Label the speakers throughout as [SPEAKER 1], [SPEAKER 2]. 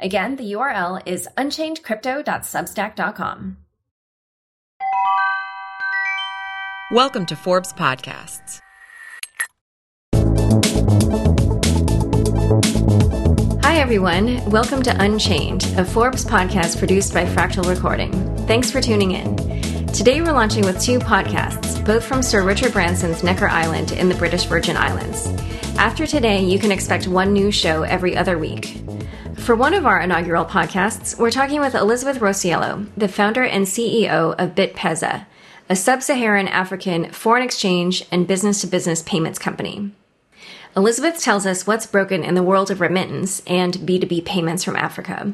[SPEAKER 1] Again, the URL is unchainedcrypto.substack.com.
[SPEAKER 2] Welcome to Forbes Podcasts.
[SPEAKER 1] Hi, everyone. Welcome to Unchained, a Forbes podcast produced by Fractal Recording. Thanks for tuning in. Today, we're launching with two podcasts, both from Sir Richard Branson's Necker Island in the British Virgin Islands. After today, you can expect one new show every other week. For one of our inaugural podcasts, we're talking with Elizabeth Rossiello, the founder and CEO of BitPesa, a sub Saharan African foreign exchange and business to business payments company. Elizabeth tells us what's broken in the world of remittance and B2B payments from Africa.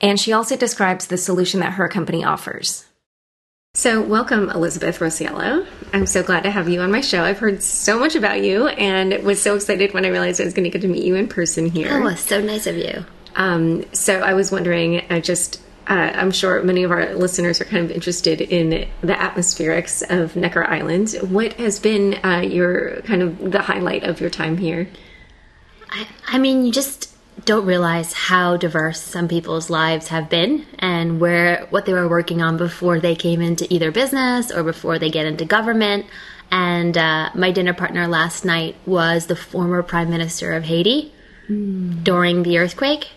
[SPEAKER 1] And she also describes the solution that her company offers. So, welcome, Elizabeth Rossiello. I'm so glad to have you on my show. I've heard so much about you and was so excited when I realized I was going to get to meet you in person here.
[SPEAKER 3] Oh, so nice of you.
[SPEAKER 1] Um, so I was wondering, I just, uh, I'm sure many of our listeners are kind of interested in the atmospherics of Necker Island. What has been uh, your kind of the highlight of your time here?
[SPEAKER 3] I, I mean, you just don't realize how diverse some people's lives have been and where what they were working on before they came into either business or before they get into government. And uh, my dinner partner last night was the former prime minister of Haiti mm. during the earthquake.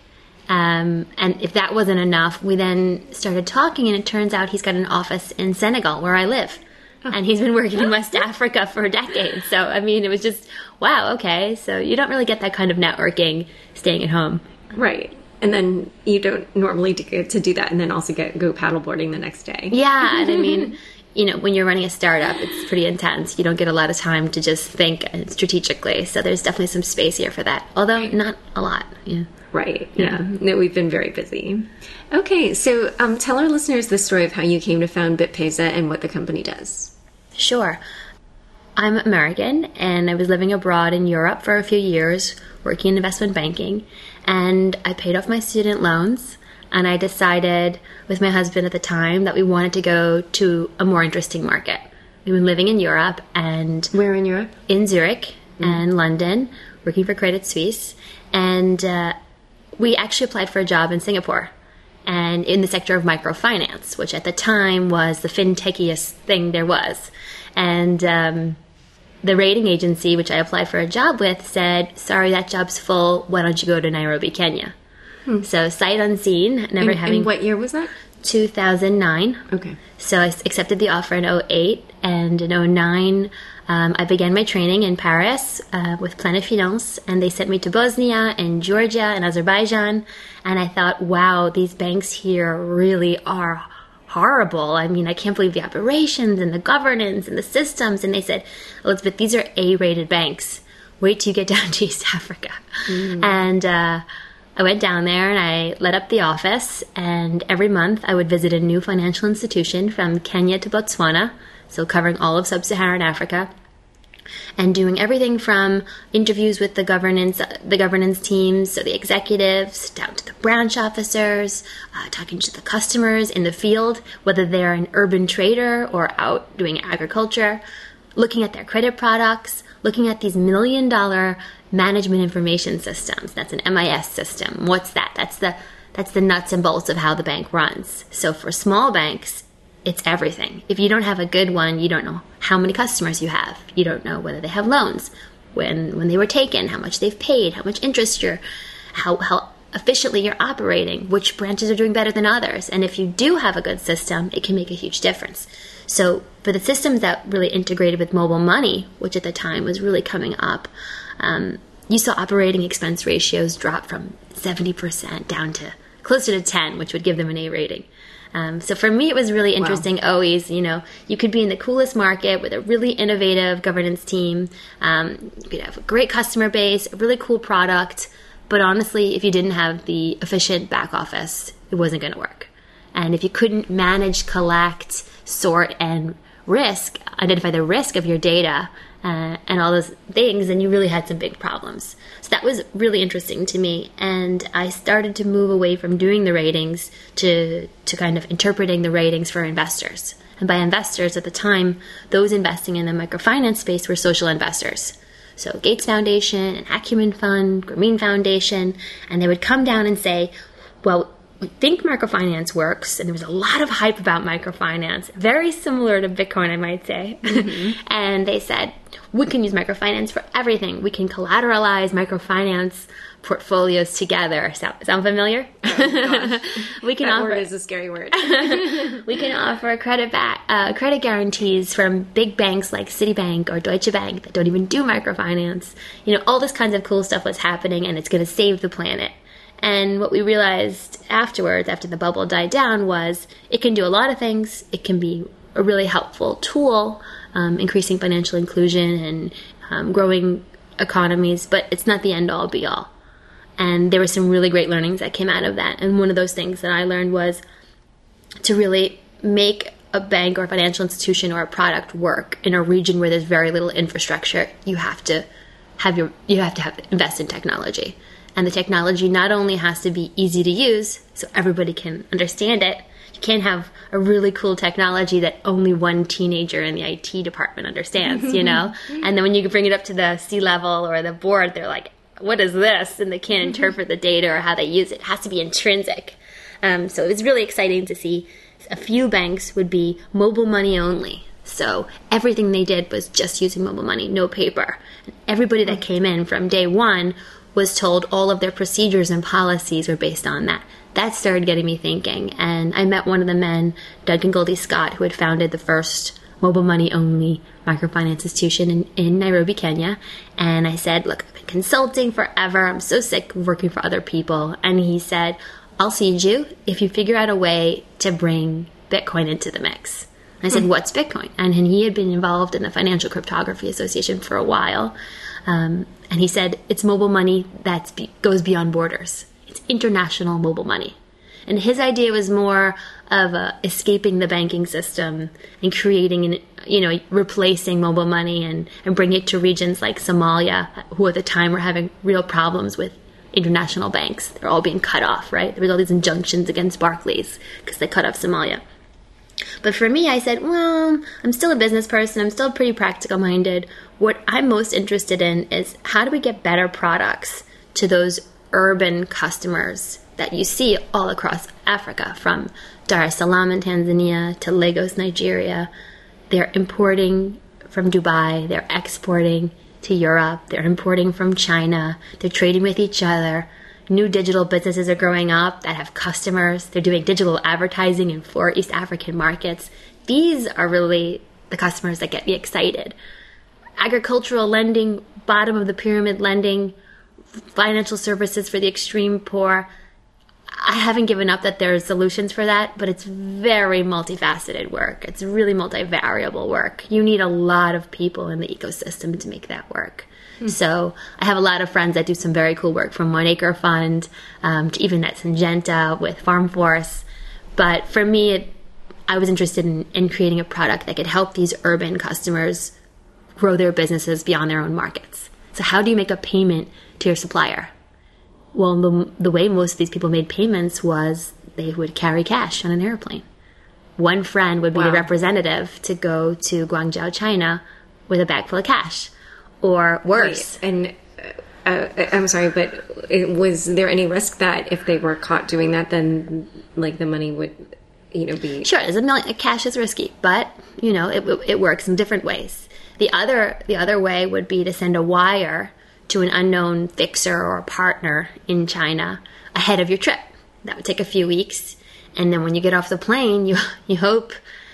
[SPEAKER 3] Um, and if that wasn't enough, we then started talking, and it turns out he's got an office in Senegal where I live. And he's been working in West Africa for decades. So, I mean, it was just, wow, okay. So, you don't really get that kind of networking staying at home.
[SPEAKER 1] Right. And then you don't normally get to do that and then also get go paddleboarding the next day.
[SPEAKER 3] Yeah. And I mean, you know, when you're running a startup, it's pretty intense. You don't get a lot of time to just think strategically. So there's definitely some space here for that, although not a lot. Yeah.
[SPEAKER 1] Right. Yeah. No, we've been very busy. Okay. So um, tell our listeners the story of how you came to found BitPesa and what the company does.
[SPEAKER 3] Sure. I'm American and I was living abroad in Europe for a few years, working in investment banking. And I paid off my student loans and I decided with my husband at the time that we wanted to go to a more interesting market. We've been living in Europe and.
[SPEAKER 1] Where in Europe?
[SPEAKER 3] In Zurich mm. and London, working for Credit Suisse. And uh, we actually applied for a job in Singapore and in the sector of microfinance, which at the time was the fintechiest thing there was. And um, the rating agency, which I applied for a job with, said, Sorry, that job's full. Why don't you go to Nairobi, Kenya? Hmm. So sight unseen, never
[SPEAKER 1] in,
[SPEAKER 3] having.
[SPEAKER 1] In what year was that?
[SPEAKER 3] 2009.
[SPEAKER 1] Okay.
[SPEAKER 3] So I accepted the offer in 08 and in 09 um, I began my training in Paris uh, with Planet Finance, and they sent me to Bosnia and Georgia and Azerbaijan. And I thought, wow, these banks here really are horrible. I mean, I can't believe the operations and the governance and the systems. And they said, Elizabeth, these are A rated banks. Wait till you get down to East Africa. Mm. And, uh, I went down there and I led up the office, and every month I would visit a new financial institution from Kenya to Botswana, so covering all of sub Saharan Africa. And doing everything from interviews with the governance, the governance teams, so the executives, down to the branch officers, uh, talking to the customers in the field, whether they're an urban trader or out doing agriculture, looking at their credit products, looking at these million dollar management information systems. That's an MIS system. What's that? That's the that's the nuts and bolts of how the bank runs. So for small banks, it's everything. If you don't have a good one, you don't know how many customers you have. You don't know whether they have loans, when when they were taken, how much they've paid, how much interest you're how how efficiently you're operating, which branches are doing better than others. And if you do have a good system, it can make a huge difference. So for the systems that really integrated with mobile money, which at the time was really coming up, um, you saw operating expense ratios drop from 70% down to closer to 10, which would give them an A rating. Um, so for me, it was really interesting. Wow. Always, you know, you could be in the coolest market with a really innovative governance team. Um, you could have a great customer base, a really cool product, but honestly, if you didn't have the efficient back office, it wasn't going to work. And if you couldn't manage, collect, sort, and risk, identify the risk of your data uh, and all those things, then you really had some big problems. So that was really interesting to me. And I started to move away from doing the ratings to, to kind of interpreting the ratings for investors. And by investors at the time, those investing in the microfinance space were social investors. So Gates Foundation and Acumen Fund, Grameen Foundation, and they would come down and say, well, we think microfinance works, and there was a lot of hype about microfinance, very similar to Bitcoin, I might say. Mm-hmm. and they said, we can use microfinance for everything. We can collateralize microfinance portfolios together. Sound, sound familiar?
[SPEAKER 1] Oh, we can that offer, word is a scary word.
[SPEAKER 3] we can offer credit back, uh, credit guarantees from big banks like Citibank or Deutsche Bank that don't even do microfinance. You know, all this kinds of cool stuff was happening, and it's going to save the planet. And what we realized afterwards, after the bubble died down, was it can do a lot of things. It can be a really helpful tool, um, increasing financial inclusion and um, growing economies, but it's not the end all be all. And there were some really great learnings that came out of that. And one of those things that I learned was to really make a bank or a financial institution or a product work in a region where there's very little infrastructure. You have to have your you have to have invest in technology. And the technology not only has to be easy to use so everybody can understand it, you can't have a really cool technology that only one teenager in the IT department understands, you know? and then when you bring it up to the C level or the board, they're like, what is this? And they can't interpret the data or how they use it. It has to be intrinsic. Um, so it was really exciting to see a few banks would be mobile money only. So everything they did was just using mobile money, no paper. And everybody that came in from day one was told all of their procedures and policies were based on that. That started getting me thinking. And I met one of the men, Duncan Goldie Scott, who had founded the first mobile money only microfinance institution in, in Nairobi, Kenya. And I said, Look, I've been consulting forever. I'm so sick of working for other people. And he said, I'll seed you if you figure out a way to bring Bitcoin into the mix. I said, hmm. What's Bitcoin? And he had been involved in the Financial Cryptography Association for a while. Um, and he said it's mobile money that be- goes beyond borders. It's international mobile money. And his idea was more of uh, escaping the banking system and creating an, you know, replacing mobile money and, and bringing it to regions like Somalia, who at the time were having real problems with international banks. They're all being cut off, right? There was all these injunctions against Barclays because they cut off Somalia. But for me, I said, well, I'm still a business person. I'm still pretty practical minded. What I'm most interested in is how do we get better products to those urban customers that you see all across Africa, from Dar es Salaam in Tanzania to Lagos, Nigeria. They're importing from Dubai, they're exporting to Europe, they're importing from China, they're trading with each other new digital businesses are growing up that have customers. They're doing digital advertising in four East African markets. These are really the customers that get me excited. Agricultural lending, bottom of the pyramid lending, financial services for the extreme poor. I haven't given up that there are solutions for that, but it's very multifaceted work. It's really multivariable work. You need a lot of people in the ecosystem to make that work. Mm-hmm. So I have a lot of friends that do some very cool work from One Acre Fund um, to even at Syngenta with Farm Force. But for me, it, I was interested in, in creating a product that could help these urban customers grow their businesses beyond their own markets. So how do you make a payment to your supplier? Well, the, the way most of these people made payments was they would carry cash on an airplane. One friend would be wow. the representative to go to Guangzhou, China with a bag full of cash or worse.
[SPEAKER 1] And uh, uh, I'm sorry, but it, was there any risk that if they were caught doing that, then like the money would, you know, be
[SPEAKER 3] sure? There's a million. Cash is risky, but you know, it it works in different ways. The other the other way would be to send a wire to an unknown fixer or partner in China ahead of your trip. That would take a few weeks, and then when you get off the plane, you you hope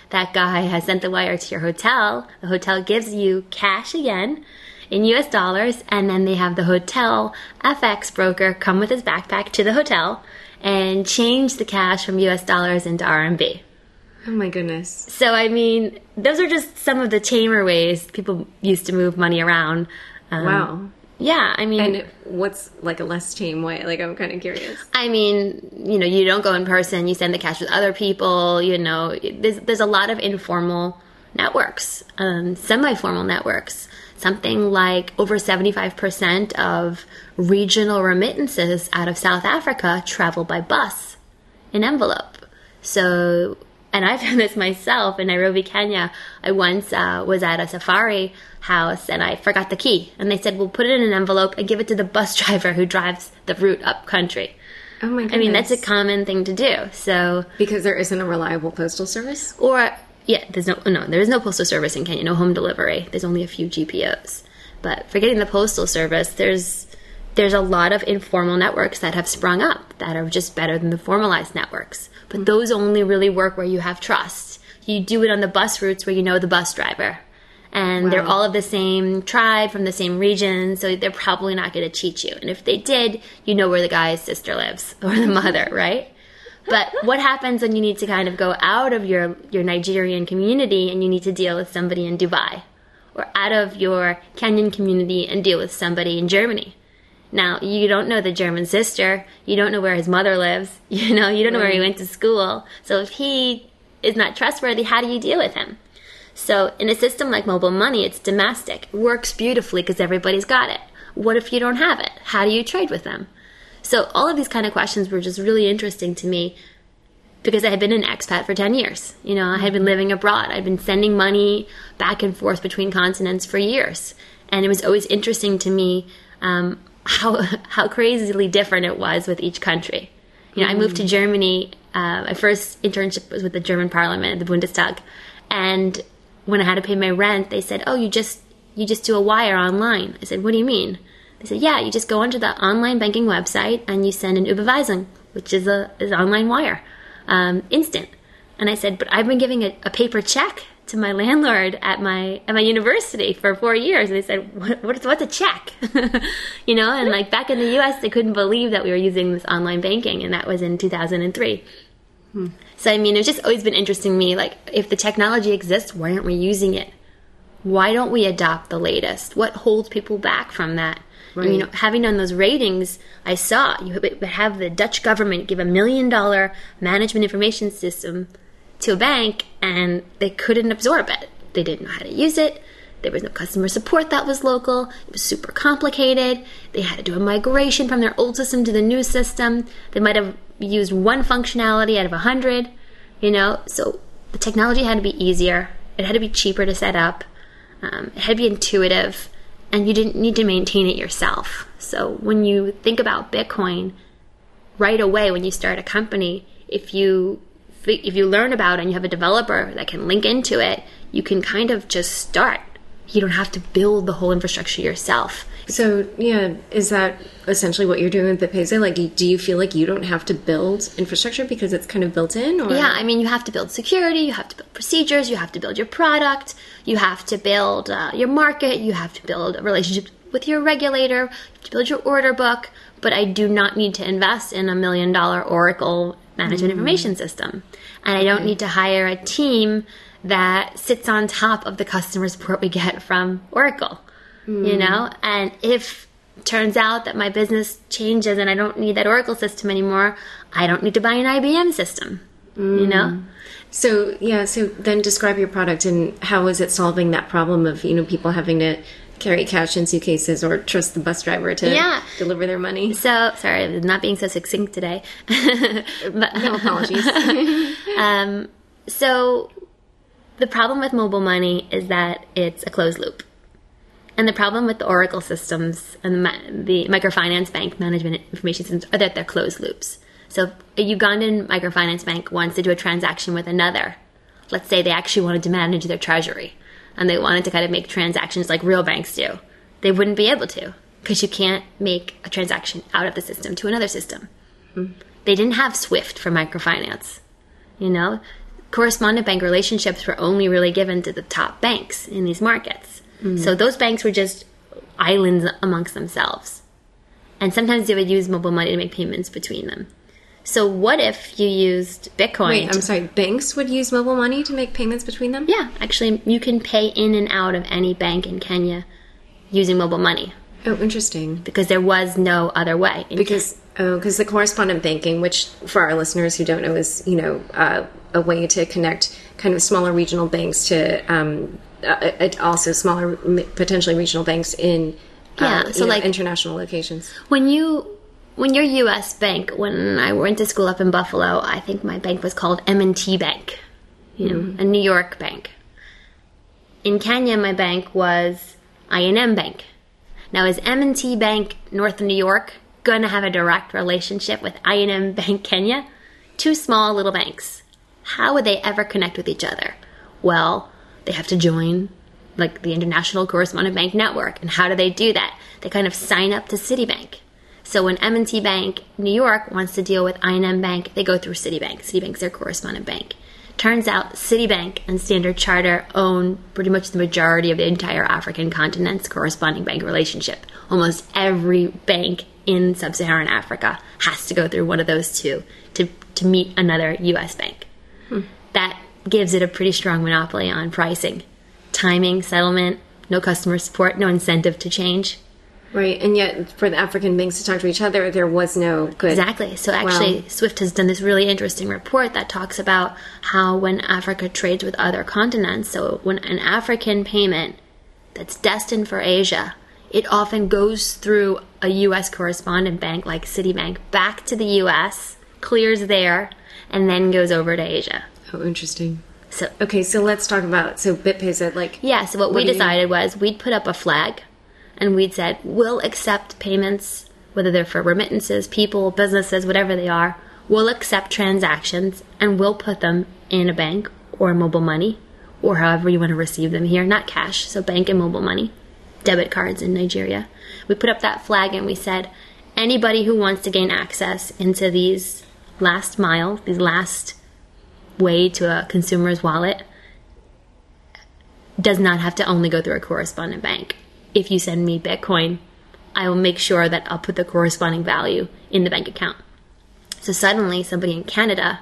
[SPEAKER 3] that guy has sent the wire to your hotel. The hotel gives you cash again in US dollars, and then they have the hotel FX broker come with his backpack to the hotel and change the cash from US dollars into RMB.
[SPEAKER 1] Oh my goodness.
[SPEAKER 3] So, I mean, those are just some of the tamer ways people used to move money around.
[SPEAKER 1] Um, wow.
[SPEAKER 3] Yeah, I mean,
[SPEAKER 1] And what's like a less tame way? Like, I'm kind of curious.
[SPEAKER 3] I mean, you know, you don't go in person. You send the cash with other people. You know, there's there's a lot of informal networks, um, semi-formal networks. Something like over seventy five percent of regional remittances out of South Africa travel by bus in envelope. So, and I've done this myself in Nairobi, Kenya. I once uh, was at a safari house and I forgot the key, and they said, "Well, put it in an envelope and give it to the bus driver who drives the route up country."
[SPEAKER 1] Oh my goodness.
[SPEAKER 3] I mean, that's a common thing to do. So,
[SPEAKER 1] because there isn't a reliable postal service.
[SPEAKER 3] or yeah, there's no no, there is no postal service in Kenya, no home delivery. There's only a few GPOs. But forgetting the postal service, there's there's a lot of informal networks that have sprung up that are just better than the formalized networks. But mm-hmm. those only really work where you have trust. You do it on the bus routes where you know the bus driver. And they're all of the same tribe from the same region, so they're probably not going to cheat you. And if they did, you know where the guy's sister lives or the mother, right? But what happens when you need to kind of go out of your, your Nigerian community and you need to deal with somebody in Dubai? Or out of your Kenyan community and deal with somebody in Germany? Now, you don't know the German sister. You don't know where his mother lives. You know, you don't know where he went to school. So if he is not trustworthy, how do you deal with him? So in a system like mobile money, it's domestic. It works beautifully because everybody's got it. What if you don't have it? How do you trade with them? So all of these kind of questions were just really interesting to me because I had been an expat for 10 years. You know, I had been living abroad. I'd been sending money back and forth between continents for years. And it was always interesting to me um, how, how crazily different it was with each country. You know, I moved to Germany. Uh, my first internship was with the German parliament, the Bundestag. And when I had to pay my rent, they said, oh, you just, you just do a wire online. I said, what do you mean? They said, yeah, you just go onto the online banking website and you send an Überweisung, which is a is an online wire, um, instant. And I said, but I've been giving a, a paper check to my landlord at my at my university for four years. And they said, what, what's what's a check? you know, and like back in the U.S., they couldn't believe that we were using this online banking, and that was in 2003. So I mean, it's just always been interesting to me. Like, if the technology exists, why aren't we using it? Why don't we adopt the latest? What holds people back from that? And, you know, having done those ratings, I saw you would have the Dutch government give a million dollar management information system to a bank, and they couldn't absorb it. They didn't know how to use it. There was no customer support that was local. It was super complicated. They had to do a migration from their old system to the new system. They might have used one functionality out of a hundred, you know. So the technology had to be easier. It had to be cheaper to set up. Um, it had to be intuitive, and you didn't need to maintain it yourself. So when you think about Bitcoin, right away when you start a company, if you if you learn about it and you have a developer that can link into it, you can kind of just start. You don't have to build the whole infrastructure yourself.
[SPEAKER 1] So, yeah, is that essentially what you're doing with BitPesa? Like, do you feel like you don't have to build infrastructure because it's kind of built in? Or?
[SPEAKER 3] Yeah, I mean, you have to build security, you have to build procedures, you have to build your product, you have to build uh, your market, you have to build a relationship with your regulator, you have to build your order book. But I do not need to invest in a million dollar Oracle management information system. And I don't need to hire a team that sits on top of the customer support we get from Oracle. You know? And if turns out that my business changes and I don't need that Oracle system anymore, I don't need to buy an IBM system. You know?
[SPEAKER 1] So, yeah, so then describe your product and how is it solving that problem of, you know, people having to carry cash in suitcases or trust the bus driver to
[SPEAKER 3] Yeah.
[SPEAKER 1] deliver their money?
[SPEAKER 3] So sorry, I'm not being so succinct today. but,
[SPEAKER 1] No apologies.
[SPEAKER 3] um, so the problem with mobile money is that it's a closed loop. And the problem with the Oracle systems and the, the microfinance bank management information systems are that they're closed loops. So a Ugandan microfinance bank wants to do a transaction with another. Let's say they actually wanted to manage their treasury and they wanted to kind of make transactions like real banks do. They wouldn't be able to because you can't make a transaction out of the system to another system. They didn't have SWIFT for microfinance. You know, correspondent bank relationships were only really given to the top banks in these markets. So those banks were just islands amongst themselves. And sometimes they would use mobile money to make payments between them. So what if you used Bitcoin?
[SPEAKER 1] Wait, I'm sorry, banks would use mobile money to make payments between them?
[SPEAKER 3] yeah, actually, you can pay in and out of any bank in Kenya using mobile money.
[SPEAKER 1] Oh, interesting.
[SPEAKER 3] because there was no other way.
[SPEAKER 1] Because oh, because the correspondent banking, which for our listeners who don't know, is you know uh, a way to connect kind of smaller regional banks to um, uh, uh, also smaller potentially regional banks in uh,
[SPEAKER 3] Yeah,
[SPEAKER 1] you
[SPEAKER 3] so
[SPEAKER 1] know,
[SPEAKER 3] like-
[SPEAKER 1] international locations.
[SPEAKER 3] when you when your U.S. bank, when I went to school up in Buffalo, I think my bank was called M&T Bank, you know, a New York bank. In Kenya, my bank was I&M Bank. Now, is M&T Bank North of New York going to have a direct relationship with I&M Bank Kenya? Two small little banks. How would they ever connect with each other? Well, they have to join like the International Correspondent Bank Network. And how do they do that? They kind of sign up to Citibank. So when M&T Bank New York wants to deal with I&M Bank, they go through Citibank. Citibank's their correspondent bank. Turns out Citibank and Standard Charter own pretty much the majority of the entire African continent's corresponding bank relationship. Almost every bank in sub-Saharan Africa has to go through one of those two to, to meet another US bank. Hmm. That gives it a pretty strong monopoly on pricing. Timing, settlement, no customer support, no incentive to change.
[SPEAKER 1] Right, and yet for the African banks to talk to each other, there was no good.
[SPEAKER 3] Exactly. So actually,
[SPEAKER 1] Wow.
[SPEAKER 3] Swift has done this really interesting report that talks about how when Africa trades with other continents, so when an African payment that's destined for Asia, it often goes through a U.S. correspondent bank like Citibank back to the U.S., clears there, and then goes over to Asia.
[SPEAKER 1] Oh, interesting.
[SPEAKER 3] So
[SPEAKER 1] Okay, so let's talk about so BitPesa like
[SPEAKER 3] Yeah, so what,
[SPEAKER 1] What
[SPEAKER 3] we
[SPEAKER 1] do you-
[SPEAKER 3] decided was we'd put up a flag and we'd said we'll accept payments, whether they're for remittances, people, businesses, whatever they are. We'll accept transactions and we'll put them in a bank or mobile money or however you want to receive them here, not cash, so bank and mobile money, debit cards in Nigeria. We put up that flag and we said anybody who wants to gain access into these last mile, these last way to a consumer's wallet, does not have to only go through a correspondent bank. If you send me Bitcoin, I will make sure that I'll put the corresponding value in the bank account. So suddenly, somebody in Canada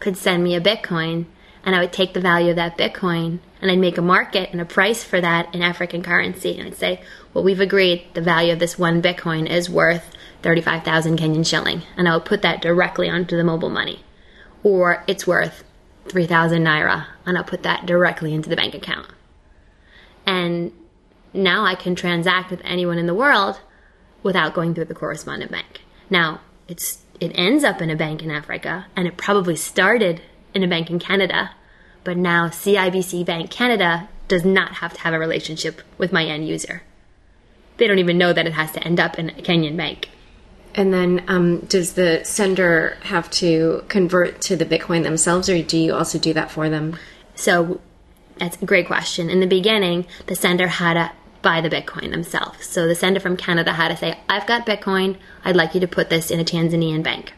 [SPEAKER 3] could send me a Bitcoin, and I would take the value of that Bitcoin and I'd make a market and a price for that in African currency. And I'd say, well, we've agreed the value of this one Bitcoin is worth 35,000 Kenyan shilling. And I would put that directly onto the mobile money. Or it's worth 3,000 naira, and I'll put that directly into the bank account and now I can transact with anyone in the world without going through the correspondent bank. Now, it's it ends up in a bank in Africa and it probably started in a bank in Canada, but now CIBC Bank Canada does not have to have a relationship with my end user. They don't even know that it has to end up in a Kenyan bank.
[SPEAKER 1] And then, um, does the sender have to convert to the Bitcoin themselves, or do you also do that for them?
[SPEAKER 3] So that's a great question. In the beginning, the sender had to buy the Bitcoin themselves. So the sender from Canada had to say, I've got Bitcoin. I'd like you to put this in a Tanzanian bank.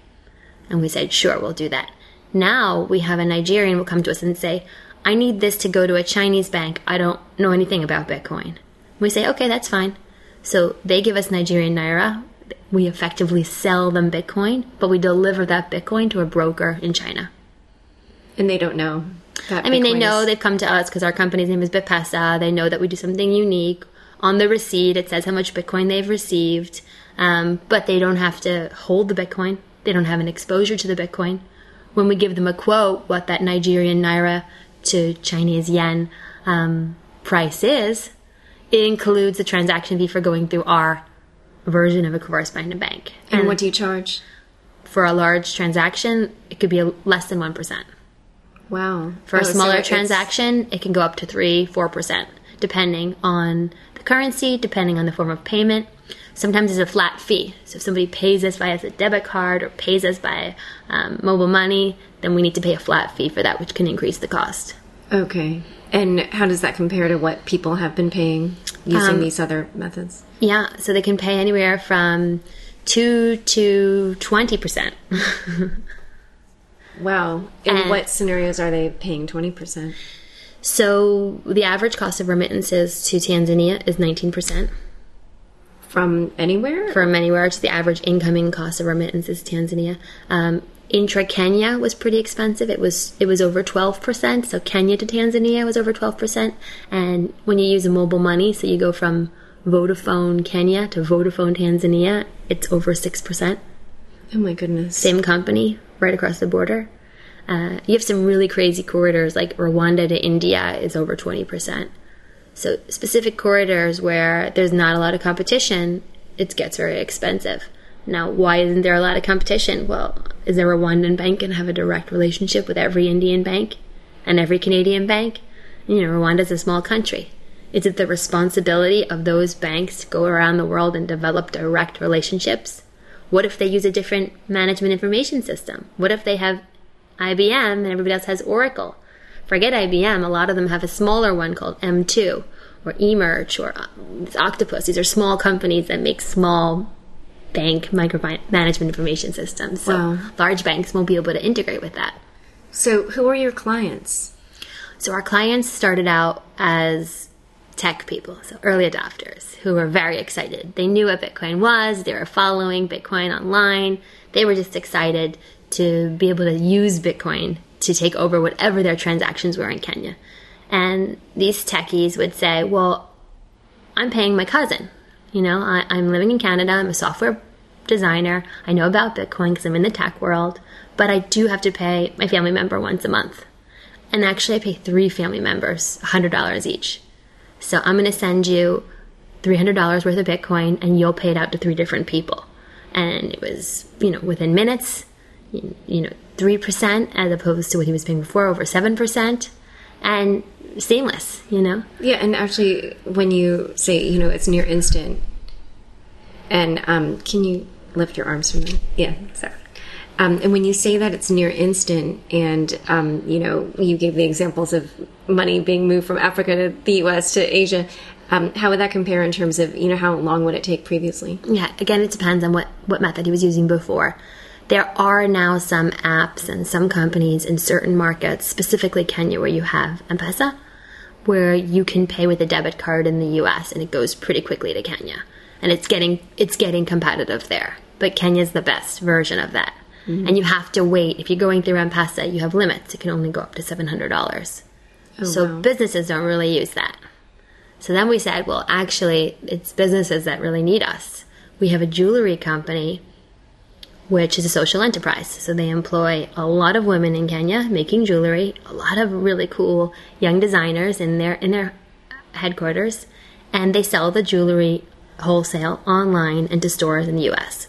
[SPEAKER 3] And we said, sure, we'll do that. Now we have a Nigerian will come to us and say, I need this to go to a Chinese bank. I don't know anything about Bitcoin. We say, okay, that's fine. So they give us Nigerian Naira. We effectively sell them Bitcoin, but we deliver that Bitcoin to a broker in China.
[SPEAKER 1] And they don't know. That
[SPEAKER 3] I mean, they know
[SPEAKER 1] is-
[SPEAKER 3] they've come to us because our company's name is Bitpesa. They know that we do something unique. On the receipt, it says how much Bitcoin they've received, um, but they don't have to hold the Bitcoin. They don't have an exposure to the Bitcoin. When we give them a quote, what that Nigerian naira to Chinese yen um, price is, it includes the transaction fee for going through our version of a correspondent bank.
[SPEAKER 1] And what do you charge?
[SPEAKER 3] for a large transaction, it could be a, less than one percent.
[SPEAKER 1] Wow.
[SPEAKER 3] For a
[SPEAKER 1] Oh, so
[SPEAKER 3] smaller
[SPEAKER 1] it's-
[SPEAKER 3] transaction, it can go up to 3 4%, depending on the currency, depending on the form of payment. Sometimes it's a flat fee. So if somebody pays us via a debit card or pays us by um, mobile money, then we need to pay a flat fee for that, which can increase the cost.
[SPEAKER 1] Okay. And how does that compare to what people have been paying using
[SPEAKER 3] Um,
[SPEAKER 1] these other methods?
[SPEAKER 3] Yeah, so they can pay anywhere from 2 to 20%.
[SPEAKER 1] Wow. In
[SPEAKER 3] and-
[SPEAKER 1] what scenarios are they paying 20%?
[SPEAKER 3] so the average cost of remittances to Tanzania is 19%.
[SPEAKER 1] From anywhere?
[SPEAKER 3] from anywhere to the average incoming cost of remittances to Tanzania. Um, intra Kenya was pretty expensive. It was it was over twelve percent. So Kenya to Tanzania was over twelve percent. And when you use a mobile money, so you go from Vodafone Kenya to Vodafone Tanzania, it's over 6%.
[SPEAKER 1] Oh my goodness.
[SPEAKER 3] Same company, right across the border. Uh, you have some really crazy corridors, like Rwanda to India is over 20%. So, specific corridors where there's not a lot of competition, it gets very expensive. Now, why isn't there a lot of competition? Well, is a Rwandan bank and have a direct relationship with every Indian bank and every Canadian bank? You know, Rwanda's a small country. Is it the responsibility of those banks to go around the world and develop direct relationships? What if they use a different management information system? What if they have IBM and everybody else has Oracle? Forget IBM, a lot of them have a smaller one called M2 or eMerge or uh, Octopus. These are small companies that make small bank micromanagement information systems. So
[SPEAKER 1] Wow.
[SPEAKER 3] large banks won't be able to integrate with that.
[SPEAKER 1] So, who are your clients?
[SPEAKER 3] So our clients started out as tech people, so early adopters who were very excited. They knew what Bitcoin was, they were following Bitcoin online. They were just excited to be able to use Bitcoin to take over whatever their transactions were in Kenya. And these techies would say, well, I'm paying my cousin. You know, I, I'm living in Canada. I'm a software designer. I know about Bitcoin because I'm in the tech world, but I do have to pay my family member once a month. And actually, I pay three family members $100 each. So I'm going to send you $300 worth of Bitcoin and you'll pay it out to three different people. And it was, you know, within minutes, you, know, 3% as opposed to what he was paying before, over 7%. And seamless, you know?
[SPEAKER 1] Yeah, and actually, when you say, you know, it's near instant, and um, can you lift your arms from them? Yeah, sorry. Um, and when you say that it's near instant, and um, you know, you gave the examples of money being moved from Africa to the U.S. to Asia, um, how would that compare in terms of, you know, how long would it take previously?
[SPEAKER 3] Yeah, again, it depends on what, what method he was using before. There are now some apps and some companies in certain markets, specifically Kenya, where you have M Pesa, where you can pay with a debit card in the US and it goes pretty quickly to Kenya. And it's getting it's getting competitive there. But Kenya's the best version of that. Mm-hmm. And you have to wait. If you're going through M Pesa, you have limits. It can only go up to seven hundred dollars. Oh, so
[SPEAKER 1] wow.
[SPEAKER 3] businesses don't really use that. So then we said, well, actually, it's businesses that really need us. We have a jewelry company, which is a social enterprise. So they employ a lot of women in Kenya making jewelry, a lot of really cool young designers in their in their headquarters, and they sell the jewelry wholesale online and to stores in the U.S.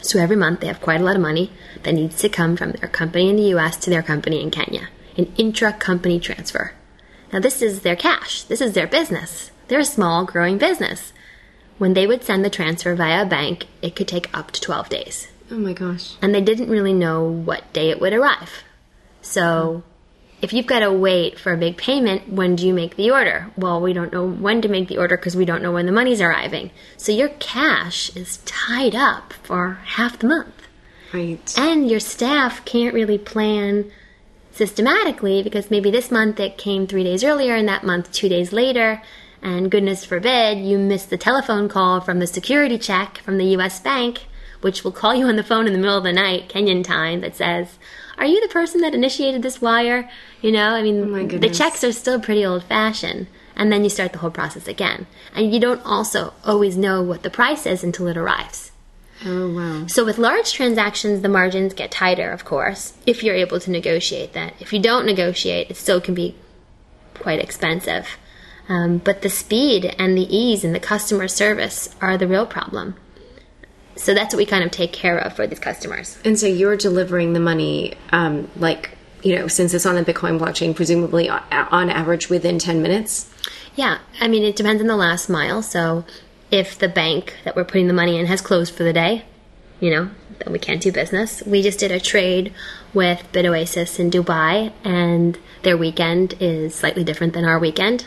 [SPEAKER 3] So every month they have quite a lot of money that needs to come from their company in the US to their company in Kenya. An intra company transfer. Now, this is their cash. This is their business. They're a small, growing business. When they would send the transfer via a bank, it could take up to 12 days.
[SPEAKER 1] Oh my gosh.
[SPEAKER 3] And they didn't really know what day it would arrive. So, if you've got to wait for a big payment, when do you make the order? Well, we don't know when to make the order because we don't know when the money's arriving. So, your cash is tied up for half the month.
[SPEAKER 1] Right.
[SPEAKER 3] And your staff can't really plan systematically because maybe this month it came three days earlier and that month two days later. And goodness forbid you miss the telephone call from the security check from the US bank, which will call you on the phone in the middle of the night, Kenyan time, that says, Are you the person that initiated this wire? You know, I mean,
[SPEAKER 1] my
[SPEAKER 3] the checks are still pretty old fashioned. And then you start the whole process again. And you don't also always know what the price is until it arrives.
[SPEAKER 1] oh wow.
[SPEAKER 3] So with large transactions, the margins get tighter, of course, if you're able to negotiate that. If you don't negotiate, it still can be quite expensive. Um, but the speed and the ease and the customer service are the real problem. So that's what we kind of take care of for these customers.
[SPEAKER 1] And so you're delivering the money, um, like, you know, since it's on the Bitcoin blockchain, presumably on, on average within 10 minutes?
[SPEAKER 3] Yeah, I mean, it depends on the last mile. So if the bank that we're putting the money in has closed for the day, you know, then we can't do business. We just did a trade with BitOasis in Dubai, and their weekend is slightly different than our weekend.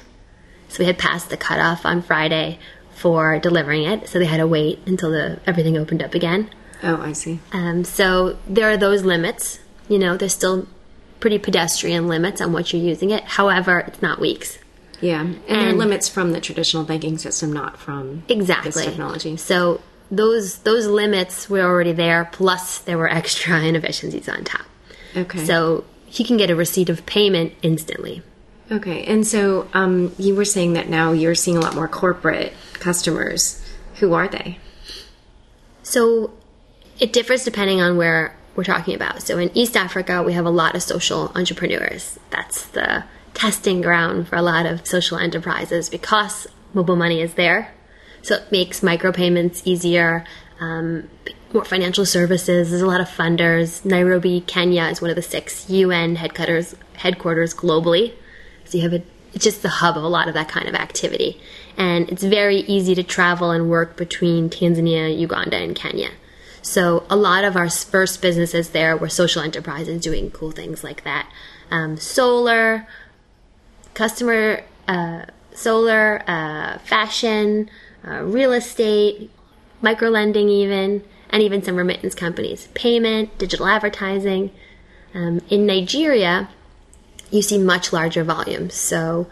[SPEAKER 3] So we had passed the cutoff on Friday for delivering it, so they had to wait until the everything opened up again.
[SPEAKER 1] Oh, I see.
[SPEAKER 3] Um, so there are those limits. You know, there's still pretty pedestrian limits on what you're using it. However, it's not weeks.
[SPEAKER 1] Yeah. And, there are
[SPEAKER 3] And-
[SPEAKER 1] limits from the traditional banking system, not from
[SPEAKER 3] Exactly.
[SPEAKER 1] this technology.
[SPEAKER 3] So those those limits were already there. Plus, there were extra inefficiencies on top.
[SPEAKER 1] Okay.
[SPEAKER 3] So he can get a receipt of payment instantly.
[SPEAKER 1] Okay, and so um, you were saying that now you're seeing a lot more corporate customers. Who are they?
[SPEAKER 3] So it differs depending on where we're talking about. So in East Africa, we have a lot of social entrepreneurs. That's the testing ground for a lot of social enterprises because mobile money is there. So it makes micropayments easier, um, more financial services. There's a lot of funders. Nairobi, Kenya is one of the six UN headquarters headquarters globally. So you have a it's just the hub of a lot of that kind of activity. And it's very easy to travel and work between Tanzania, Uganda, and Kenya. So a lot of our first businesses there were social enterprises doing cool things like that. Um, solar, customer, uh, solar, uh, fashion, uh, real estate, micro lending, even, and even some remittance companies, payment, digital advertising. Um, in Nigeria, you see much larger volumes. So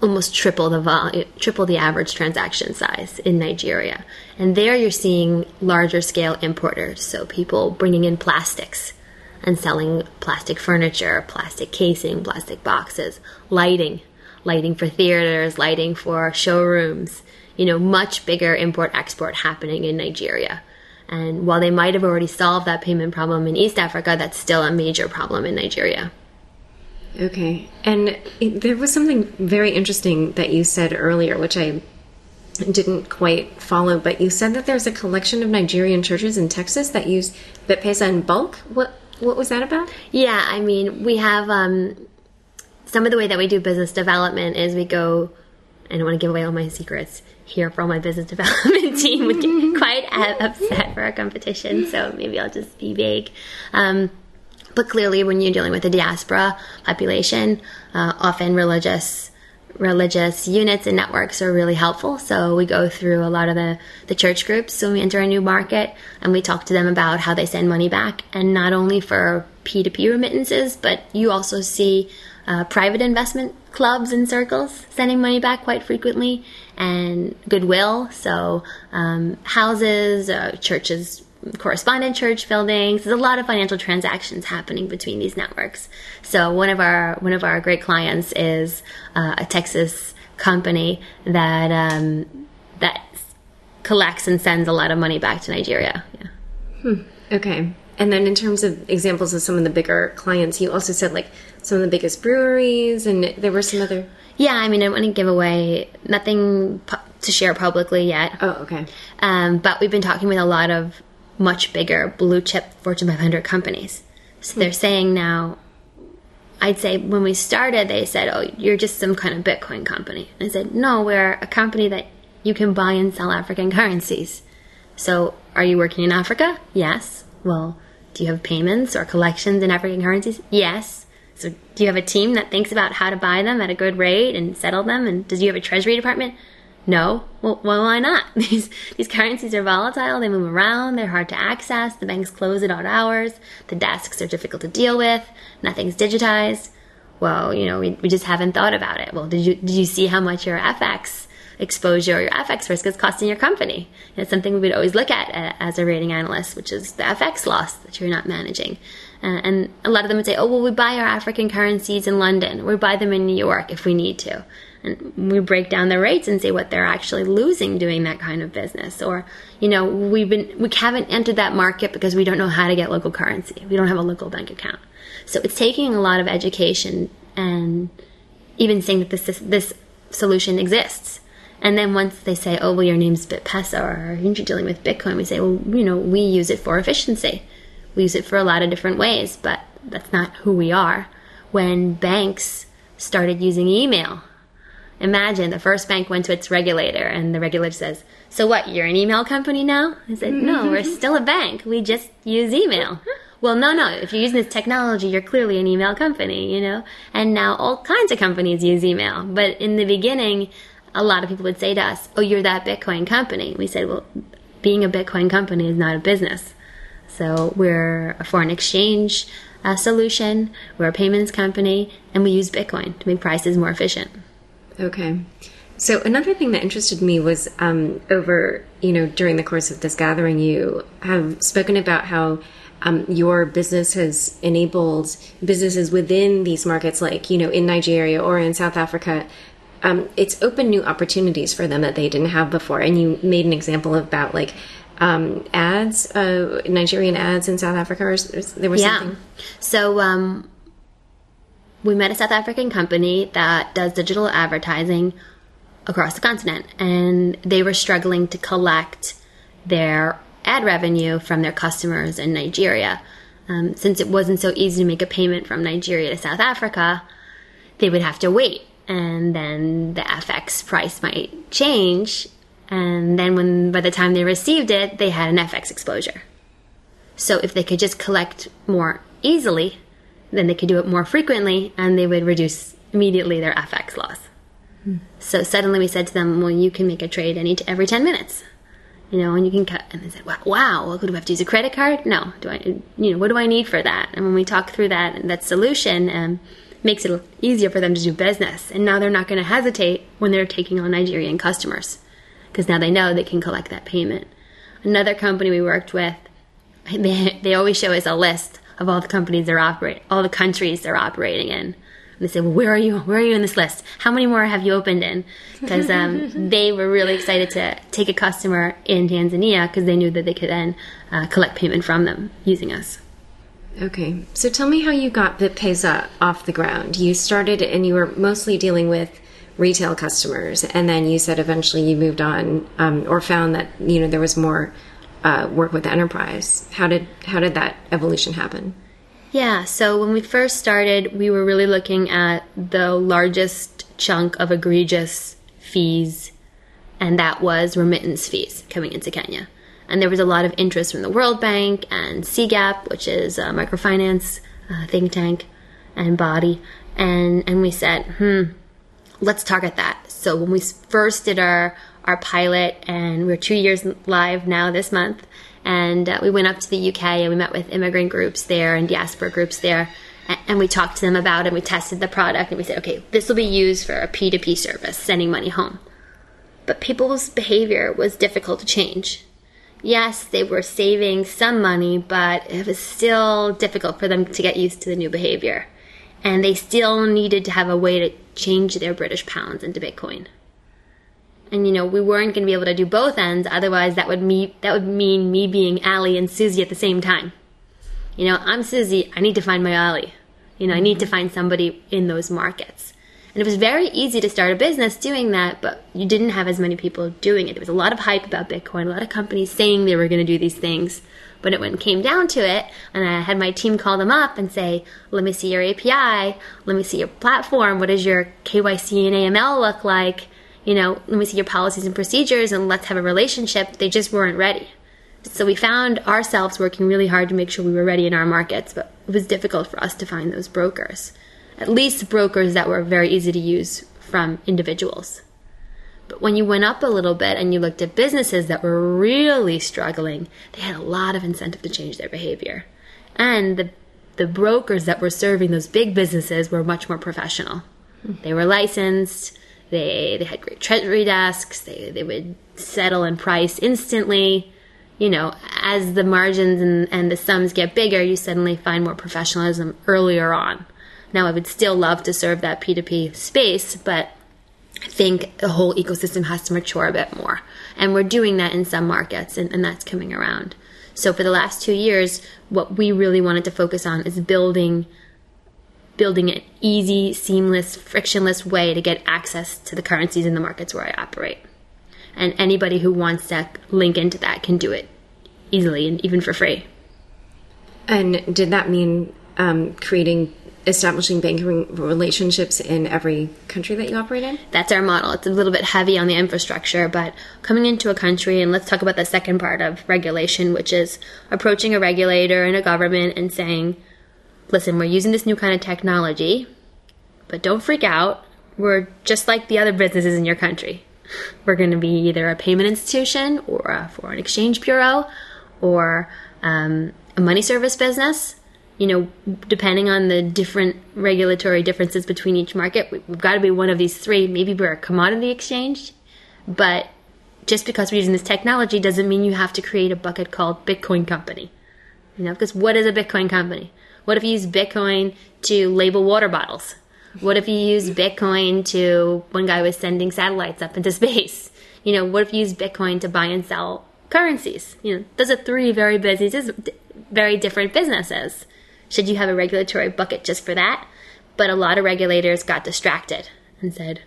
[SPEAKER 3] almost triple the volume, triple the average transaction size in Nigeria. And there you're seeing larger scale importers, so people bringing in plastics and selling plastic furniture, plastic casing, plastic boxes, lighting, lighting for theaters, lighting for showrooms, you know, much bigger import export happening in Nigeria. And while they might have already solved that payment problem in East Africa, that's still a major problem in Nigeria.
[SPEAKER 1] Okay. And it, there was something very interesting that you said earlier, which I didn't quite follow, but you said that there's a collection of Nigerian churches in Texas that use BitPesa in bulk. What what was that about?
[SPEAKER 3] Yeah, I mean, we have um, some of the way that we do business development is we go. I don't want to give away all my secrets here for all my business development team would get quite upset for our competition, so maybe I'll just be vague. Um, but clearly, when you're dealing with a diaspora population, uh, often religious religious units and networks are really helpful. So we go through a lot of the, the church groups when we enter a new market and we talk to them about how they send money back and not only for P2P remittances, but you also see uh, private investment clubs and circles sending money back quite frequently and goodwill. So um, houses, uh, churches correspondent church buildings. There's a lot of financial transactions happening between these networks. So one of our one of our great clients is uh, a Texas company that um, that collects and sends a lot of money back to Nigeria. Yeah.
[SPEAKER 1] Hmm. Okay. And then in terms of examples of some of the bigger clients, you also said like some of the biggest breweries, and there were some other.
[SPEAKER 3] Yeah, I mean, I want to give away nothing pu- to share publicly yet.
[SPEAKER 1] Oh, okay.
[SPEAKER 3] Um, but we've been talking with a lot of much bigger blue chip Fortune 500 companies. So they're saying now, I'd say when we started, they said, oh, you're just some kind of Bitcoin company. And I said, no, we're a company that you can buy and sell African currencies. So are you working in Africa? Yes. Well, do you have payments or collections in African currencies? Yes. So do you have a team that thinks about how to buy them at a good rate and settle them? And does you have a treasury department? No. Well, why not? These these currencies are volatile. They move around. They're hard to access. The banks close at odd hours. The desks are difficult to deal with. Nothing's digitized. Well, you know, we, we just haven't thought about it. Well, did you did you see how much your FX exposure or your FX risk is costing your company? It's something we would always look at uh, as a rating analyst, which is the FX loss that you're not managing. Uh, and a lot of them would say, "Oh, well, we buy our African currencies in London. We buy them in New York if we need to." And we break down the rates and see what they're actually losing doing that kind of business. Or you know we've been we haven't entered that market because we don't know how to get local currency. We don't have a local bank account. So it's taking a lot of education and even saying that this this solution exists. And then once they say oh well your name's bitpesa or you're dealing with bitcoin we say well you know we use it for efficiency. We use it for a lot of different ways. But that's not who we are. When banks started using email Imagine the first bank went to its regulator and the regulator says, So what, you're an email company now? I said, No, we're still a bank. We just use email. Well, no, no. If you're using this technology, you're clearly an email company, you know? And now all kinds of companies use email. But in the beginning, a lot of people would say to us, Oh, you're that Bitcoin company. We said, Well, being a Bitcoin company is not a business. So we're a foreign exchange uh, solution, we're a payments company, and we use Bitcoin to make prices more efficient.
[SPEAKER 1] Okay. So another thing that interested me was um, over, you know, during the course of this gathering, you have spoken about how um, your business has enabled businesses within these markets, like you know in Nigeria or in South Africa. Um, it's opened new opportunities for them that they didn't have before. And you made an example about like um, ads, uh, Nigerian ads in South Africa. Or, there was
[SPEAKER 3] yeah.
[SPEAKER 1] something.
[SPEAKER 3] So um, we met a South African company that does digital advertising across the continent, and they were struggling to collect their ad revenue from their customers in Nigeria. Um, since it wasn't so easy to make a payment from Nigeria to South Africa, they would have to wait, and then the FX price might change, and then when by the time they received it, they had an FX exposure. So if they could just collect more easily, then they could do it more frequently, and they would reduce immediately their FX loss. So suddenly we said to them, well, you can make a trade any t- every 10 minutes. You know, and you can cut. And they said, wow, wow, well, do we have to use a credit card? No. Do I, you know, what do I need for that? And when we talk through that, that solution um, makes it easier for them to do business. And now they're not going to hesitate when they're taking on Nigerian customers because now they know they can collect that payment. Another company we worked with, they, they always show us a list of all the companies they're operating, all the countries they're operating in And they say, well, where are you? Where are you in this list? How many more have you opened in? Because um, they were really excited to take a customer in Tanzania because they knew that they could then uh, collect payment from them using us.
[SPEAKER 1] Okay, so tell me how you got BitPesa off the ground. You started and you were mostly dealing with retail customers, and then you said eventually you moved on um, or found that you know there was more uh, work with the enterprise. How did how did that evolution happen?
[SPEAKER 3] Yeah, so when we first started, we were really looking at the largest chunk of egregious fees, and that was remittance fees coming into Kenya. And there was a lot of interest from the World Bank and CGAP, which is a microfinance uh, think tank and body. And, and we said, hmm, let's target that. So when we first did our, our pilot, and we're two years live now this month, and uh, we went up to the UK and we met with immigrant groups there and diaspora groups there. And, we talked to them about. And we tested the product and we said, okay, this will be used for a P2P service, sending money home. But people's behavior was difficult to change. Yes, they were saving some money, but it was still difficult for them to get used to the new behavior. And they still needed to have a way to change their British pounds into Bitcoin and you know we weren't going to be able to do both ends otherwise that would me that would mean me being Ali and Susie at the same time. You know I'm Susie I need to find my Ali you know I need to find somebody in those markets. And it was very easy to start a business doing that but you didn't have as many people doing it. There was a lot of hype about Bitcoin a lot of companies saying they were going to do these things. But when it came down to it, and I had my team call them up and say, let me see your API, let me see your platform, what does your KYC and AML look like? You know, let me see your policies and procedures and let's have a relationship. They just weren't ready. So we found ourselves working really hard to make sure we were ready in our markets, but it was difficult for us to find those brokers. At least brokers that were very easy to use from individuals. But when you went up a little bit and you looked at businesses that were really struggling, they had a lot of incentive to change their behavior. And the, the brokers that were serving those big businesses were much more professional. Hmm. They were licensed, they they had great treasury desks. They they would settle and price instantly. You know, as the margins and, and the sums get bigger, you suddenly find more professionalism earlier on. Now, I would still love to serve that P2P space, but I think the whole ecosystem has to mature a bit more. And we're doing that in some markets, and, and that's coming around. So, for the last two years, what we really wanted to focus on is building building an easy, seamless, frictionless way to get access to the currencies in the markets where I operate. And anybody who wants to link into that can do it easily and even for free.
[SPEAKER 1] And did that mean um, creating, establishing banking relationships in every country that you operate in?
[SPEAKER 3] That's our model. It's a little bit heavy on the infrastructure, but coming into a country, and let's talk about the second part of regulation, which is approaching a regulator and a government and saying, listen, we're using this new kind of technology, but don't freak out. We're just like the other businesses in your country. We're going to be either a payment institution or a foreign exchange bureau or um, a money service business. You know, depending on the different regulatory differences between each market, we've got to be one of these three. Maybe we're a commodity exchange, but just because we're using this technology doesn't mean you have to create a bucket called Bitcoin Company You know, because what is a Bitcoin company? What if you use Bitcoin to label water bottles? What if you use Bitcoin to, one guy was sending satellites up into space? You know, what if you use Bitcoin to buy and sell currencies? You know, those are three very businesses, very different businesses. Should you have a regulatory bucket just for that? But a lot of regulators got distracted and said,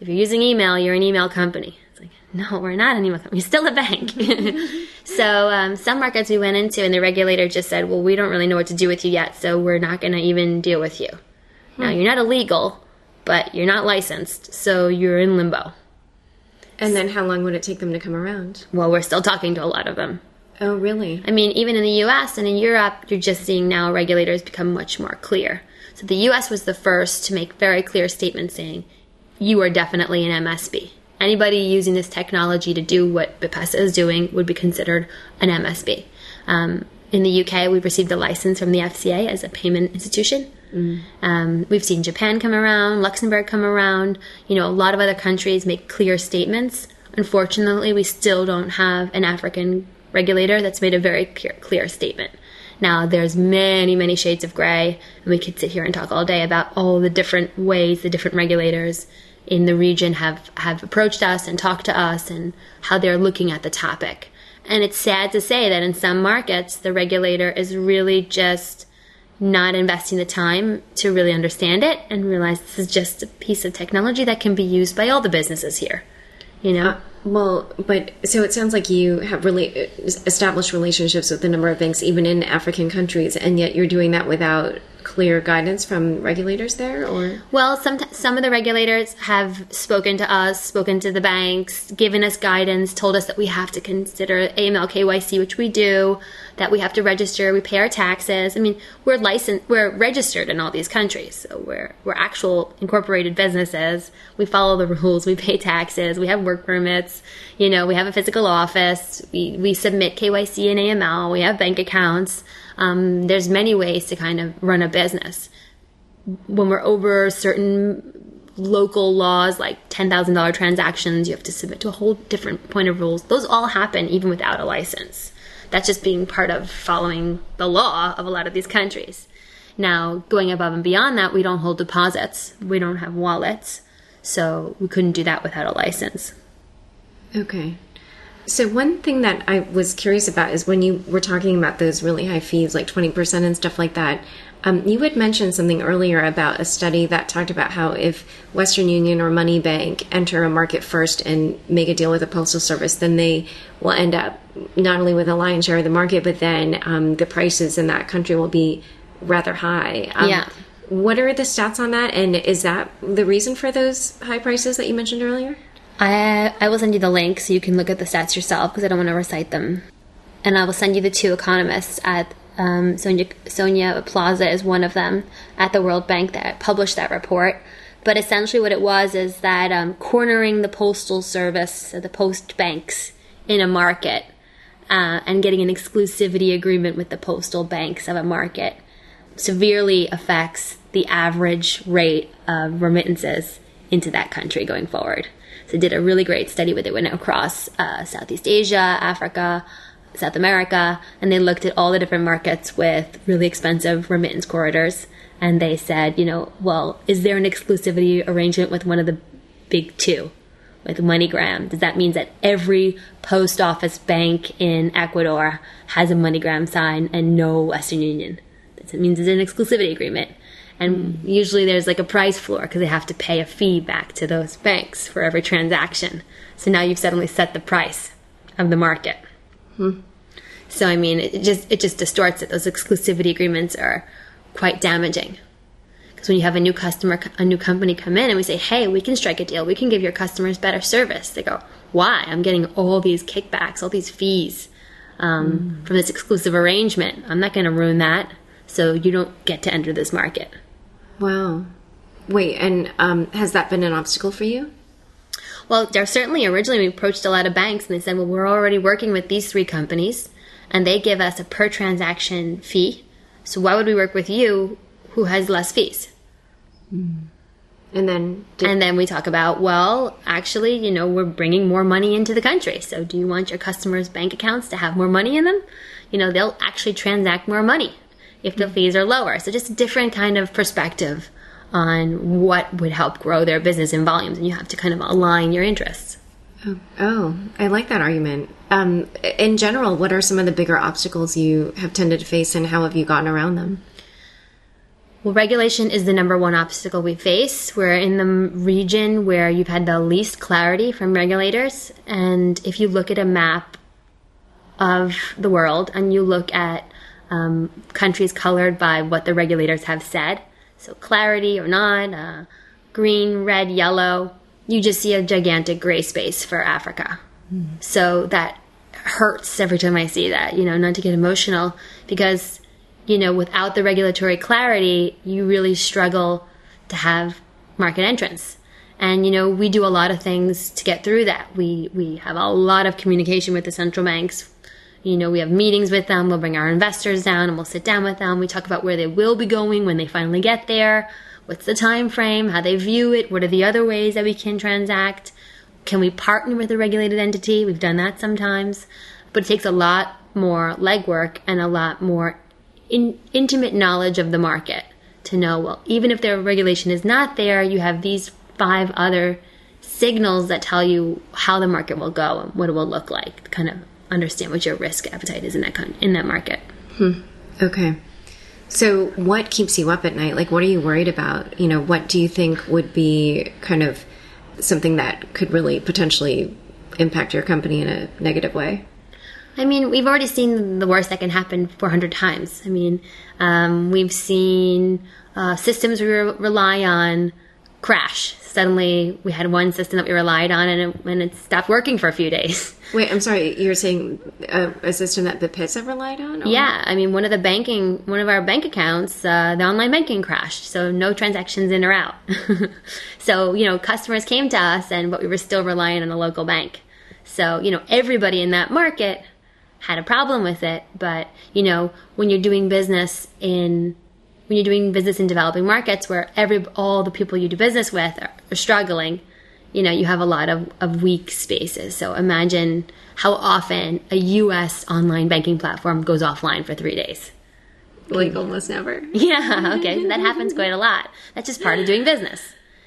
[SPEAKER 3] if you're using email, you're an email company. No, we're not an email company. We're still a bank. so um, some markets we went into, and the regulator just said, well, we don't really know what to do with you yet, so we're not going to even deal with you. Now, you're not illegal, but you're not licensed, so you're in limbo.
[SPEAKER 1] And then how long would it take them to come around?
[SPEAKER 3] Well, we're still talking to a lot of them.
[SPEAKER 1] Oh, really?
[SPEAKER 3] I mean, even in the US and in Europe, you're just seeing now regulators become much more clear. So the US was the first to make very clear statements saying, you are definitely an MSB. Anybody using this technology to do what BitPesa is doing would be considered an MSB. Um, in the UK, we've received a license from the FCA as a payment institution. Mm. Um, we've seen Japan come around, Luxembourg come around. You know, a lot of other countries make clear statements. Unfortunately, we still don't have an African regulator that's made a very clear, clear statement. Now, there's many, many shades of gray, and we could sit here and talk all day about all the different ways the different regulators in the region have, have approached us and talked to us and how they're looking at the topic. And it's sad to say that in some markets, the regulator is really just not investing the time to really understand it and realize this is just a piece of technology that can be used by all the businesses here. You know? Uh,
[SPEAKER 1] Well, but so it sounds like you have really established relationships with a number of banks, even in African countries, and yet you're doing that without clear guidance from regulators there or?
[SPEAKER 3] Well some some of the regulators have spoken to us spoken to the banks given us guidance told us that we have to consider AML KYC which we do that we have to register we pay our taxes. I mean we're licensed we're registered in all these countries so we're we're actual incorporated businesses. We follow the rules we pay taxes we have work permits you know we have a physical office we we submit KYC and AML we have bank accounts um, there's many ways to kind of run a business. When we're over certain local laws, like $10,000 transactions, you have to submit to a whole different point of rules. Those all happen even without a license. That's just being part of following the law of a lot of these countries. Now, going above and beyond that, we don't hold deposits. We don't have wallets. So we couldn't do that without a license.
[SPEAKER 1] Okay. So one thing that I was curious about is when you were talking about those really high fees, like twenty percent and stuff like that. Um, you had mentioned something earlier about a study that talked about how if Western Union or MoneyGram enter a market first and make a deal with the Postal Service, then they will end up not only with a lion's share of the market, but then um, the prices in that country will be rather high. Um,
[SPEAKER 3] yeah.
[SPEAKER 1] What are the stats on that? And is that the reason for those high prices that you mentioned earlier?
[SPEAKER 3] I I will send you the link so you can look at the stats yourself because I don't want to recite them. And I will send you the two economists at um, Sonia Sonia Plaza is one of them at the World Bank that published that report. But essentially, what it was is that um, cornering the postal service, the post banks, in a market, uh, and getting an exclusivity agreement with the postal banks of a market, severely affects the average rate of remittances into that country going forward. They did a really great study where they went across uh, Southeast Asia, Africa, South America, and they looked at all the different markets with really expensive remittance corridors. And they said, you know, well, is there an exclusivity arrangement with one of the big two, with MoneyGram? Does that mean that every post office bank in Ecuador has a MoneyGram sign and no Western Union? That means it's an exclusivity agreement. And mm. usually there's like a price floor because they have to pay a fee back to those banks for every transaction. So now you've suddenly set the price of the market. Hmm. So I mean, it just it just distorts it. Those exclusivity agreements are quite damaging because when you have a new customer, a new company come in, and we say, "Hey, we can strike a deal. We can give your customers better service," they go, "Why? I'm getting all these kickbacks, all these fees um, mm. from this exclusive arrangement. I'm not going to ruin that." So you don't get to enter this market.
[SPEAKER 1] Wow. Wait, and um, has that been an obstacle for you?
[SPEAKER 3] Well, there certainly originally we approached a lot of banks and they said, well, we're already working with these three companies and they give us a per transaction fee. So why would we work with you who has less fees?
[SPEAKER 1] Mm. And then,
[SPEAKER 3] did- and then we talk about, well, actually, you know, we're bringing more money into the country. So do you want your customers' bank accounts to have more money in them? You know, they'll actually transact more money if the fees are lower. So just a different kind of perspective on what would help grow their business in volumes. And you have to kind of align your interests.
[SPEAKER 1] Oh, oh I like that argument. Um, in general, what are some of the bigger obstacles you have tended to face and how have you gotten around them?
[SPEAKER 3] Well, regulation is the number one obstacle we face. We're in the region where you've had the least clarity from regulators. And if you look at a map of the world and you look at um, countries colored by what the regulators have said, so clarity or not, uh, green, red, yellow, you just see a gigantic gray space for Africa. Mm. So that hurts every time I see that, you know, not to get emotional because you know, without the regulatory clarity, you really struggle to have market entrance. And you know, we do a lot of things to get through that. We we have a lot of communication with the central banks. You know, we have meetings with them. We'll bring our investors down and we'll sit down with them. We talk about where they will be going when they finally get there. What's the time frame? How they view it? What are the other ways that we can transact? Can we partner with a regulated entity? We've done that sometimes, but it takes a lot more legwork and a lot more in, intimate knowledge of the market to know, well, even if their regulation is not there, you have these five other signals that tell you how the market will go and what it will look like. Kind of understand what your risk appetite is in that in that market.
[SPEAKER 1] Hmm. Okay. So, what keeps you up at night? Like, what are you worried about? You know, what do you think would be kind of something that could really potentially impact your company in a negative way?
[SPEAKER 3] I mean, we've already seen the worst that can happen 400 times. I mean, um, we've seen uh, systems we re- rely on crash. Suddenly, we had one system that we relied on, and it, and it stopped working for a few days.
[SPEAKER 1] Wait, I'm sorry. You're saying a, a system that the pits have relied on?
[SPEAKER 3] Or? Yeah, I mean, one of the banking, one of our bank accounts, uh, the online banking crashed, so no transactions in or out. so you know, customers came to us, and but we were still relying on a local bank. So you know, everybody in that market had a problem with it. But, you know, when you're doing business in, when you're doing business in developing markets where every, all the people you do business with are, are struggling, you know, you have a lot of, of weak spaces. So imagine how often a US online banking platform goes offline for three days.
[SPEAKER 1] Like almost never.
[SPEAKER 3] Yeah, okay. that happens quite a lot. That's just part of doing business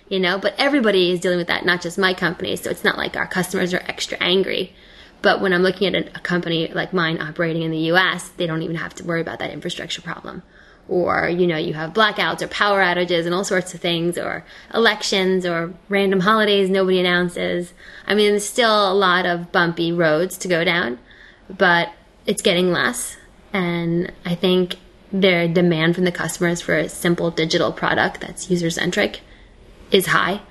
[SPEAKER 3] you know but everybody is dealing with that not just my company so it's not like our customers are extra angry but when I'm looking at a, a company like mine operating in the US, they don't even have to worry about that infrastructure problem or you know you have blackouts or power outages and all sorts of things or elections or random holidays nobody announces. I mean there's still a lot of bumpy roads to go down but it's getting less. And i think their demand from the customers for a simple digital product that's user centric is high.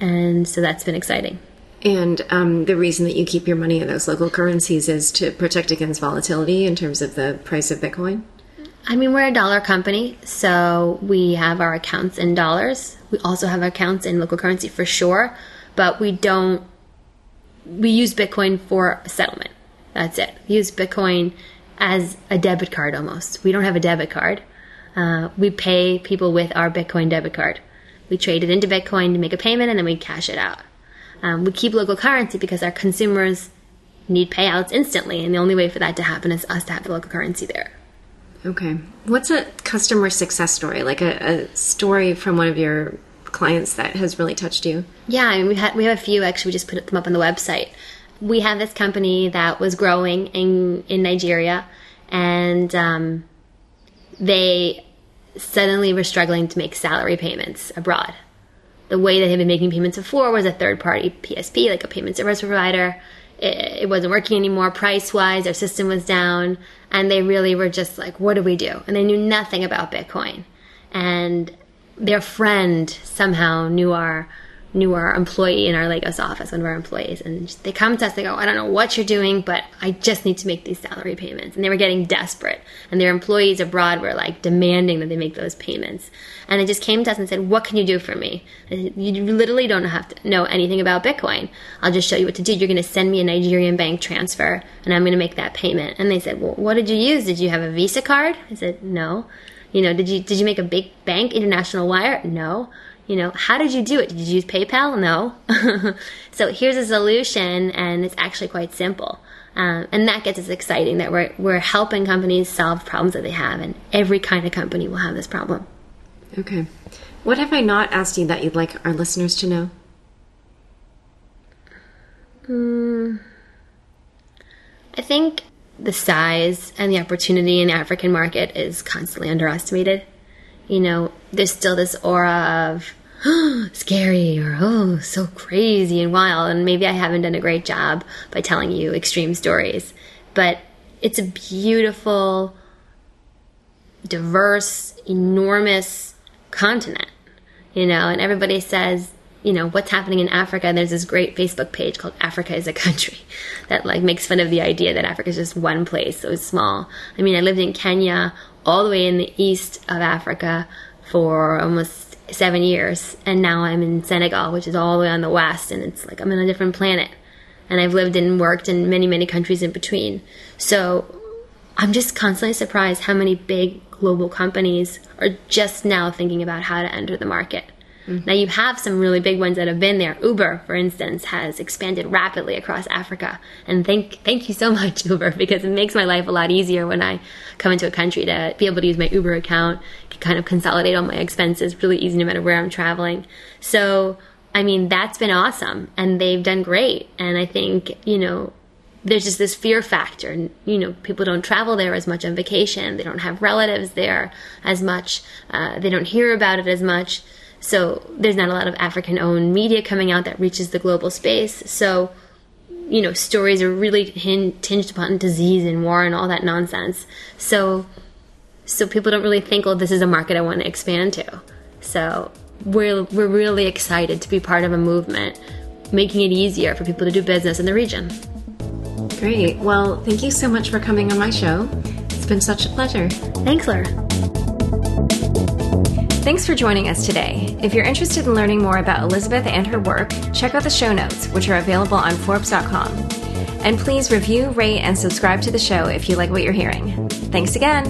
[SPEAKER 3] And so that's been exciting.
[SPEAKER 1] And um, the reason that you keep your money in those local currencies is to protect against volatility in terms of the price of Bitcoin?
[SPEAKER 3] I mean, we're a dollar company, so we have our accounts in dollars. We also have accounts in local currency for sure, but we don't, we use Bitcoin for settlement. That's it. We use Bitcoin as a debit card almost. We don't have a debit card. Uh, we pay people with our Bitcoin debit card. We trade it into Bitcoin to make a payment and then we cash it out. Um, we keep local currency because our consumers need payouts instantly, and the only way for that to happen is us to have the local currency there.
[SPEAKER 1] Okay. What's a customer success story? Like a, a story from one of your clients that has really touched you?
[SPEAKER 3] Yeah, I mean, we had we have a few actually. We just put them up on the website. We have this company that was growing in in Nigeria, and um, they suddenly were struggling to make salary payments abroad the way that they've been making payments before was a third party PSP, like a payment service provider. It, it wasn't working anymore price wise, their system was down, and they really were just like, what do we do? And they knew nothing about Bitcoin. And their friend somehow knew our knew our employee in our Lagos office, one of our employees, and they come to us. They go, "I don't know what you're doing, but I just need to make these salary payments." And they were getting desperate, and their employees abroad were like demanding that they make those payments. And they just came to us and said, "What can you do for me? You literally don't have to know anything about Bitcoin. I'll just show you what to do. You're going to send me a Nigerian bank transfer, and I'm going to make that payment." And they said, "Well, what did you use? Did you have a Visa card?" I said, "No." You know, did you did you make a big bank international wire? No You know, how did you do it? Did you use PayPal? No. so here's a solution, and it's actually quite simple. Um, and that gets us exciting that we're, we're helping companies solve problems that they have, and every kind of company will have this problem.
[SPEAKER 1] Okay. What have I not asked you that you'd like our listeners to know?
[SPEAKER 3] Hmm. I think the size and the opportunity in the African market is constantly underestimated. You know, there's still this aura of oh, scary or oh, so crazy and wild, and maybe I haven't done a great job by telling you extreme stories. But it's a beautiful, diverse, enormous continent, you know, and everybody says you know what's happening in Africa. And there's this great Facebook page called Africa is a Country that like makes fun of the idea that Africa is just one place, so small. I mean, I lived in Kenya, all the way in the east of Africa, for almost seven years, and now I'm in Senegal, which is all the way on the west, and it's like I'm in a different planet. And I've lived and worked in many, many countries in between. So I'm just constantly surprised how many big global companies are just now thinking about how to enter the market. Mm-hmm. Now you have some really big ones that have been there. Uber, for instance, has expanded rapidly across Africa. And thank thank you so much, Uber, because it makes my life a lot easier when I come into a country to be able to use my Uber account, kind of consolidate all my expenses really easy no matter where I'm traveling. So I mean that's been awesome and they've done great. And I think, you know, there's just this fear factor you know people don't travel there as much on vacation they don't have relatives there as much uh, they don't hear about it as much so there's not a lot of African owned media coming out that reaches the global space. So, you know, stories are really hin- tinged upon disease and war and all that nonsense. So, so people don't really think, well, this is a market I want to expand to. So we're, we're really excited to be part of a movement making it easier for people to do business in the region.
[SPEAKER 1] Great. Well, thank you so much for coming on my show. It's been such a pleasure.
[SPEAKER 3] Thanks, Laura.
[SPEAKER 1] Thanks for joining us today. If you're interested in learning more about Elizabeth and her work, check out the show notes, which are available on Forbes.com. And please review, rate, and subscribe to the show if you like what you're hearing. Thanks again.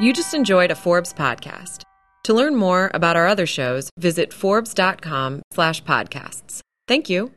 [SPEAKER 2] You just enjoyed a Forbes podcast. To learn more about our other shows, visit forbes.com/podcasts. Thank you.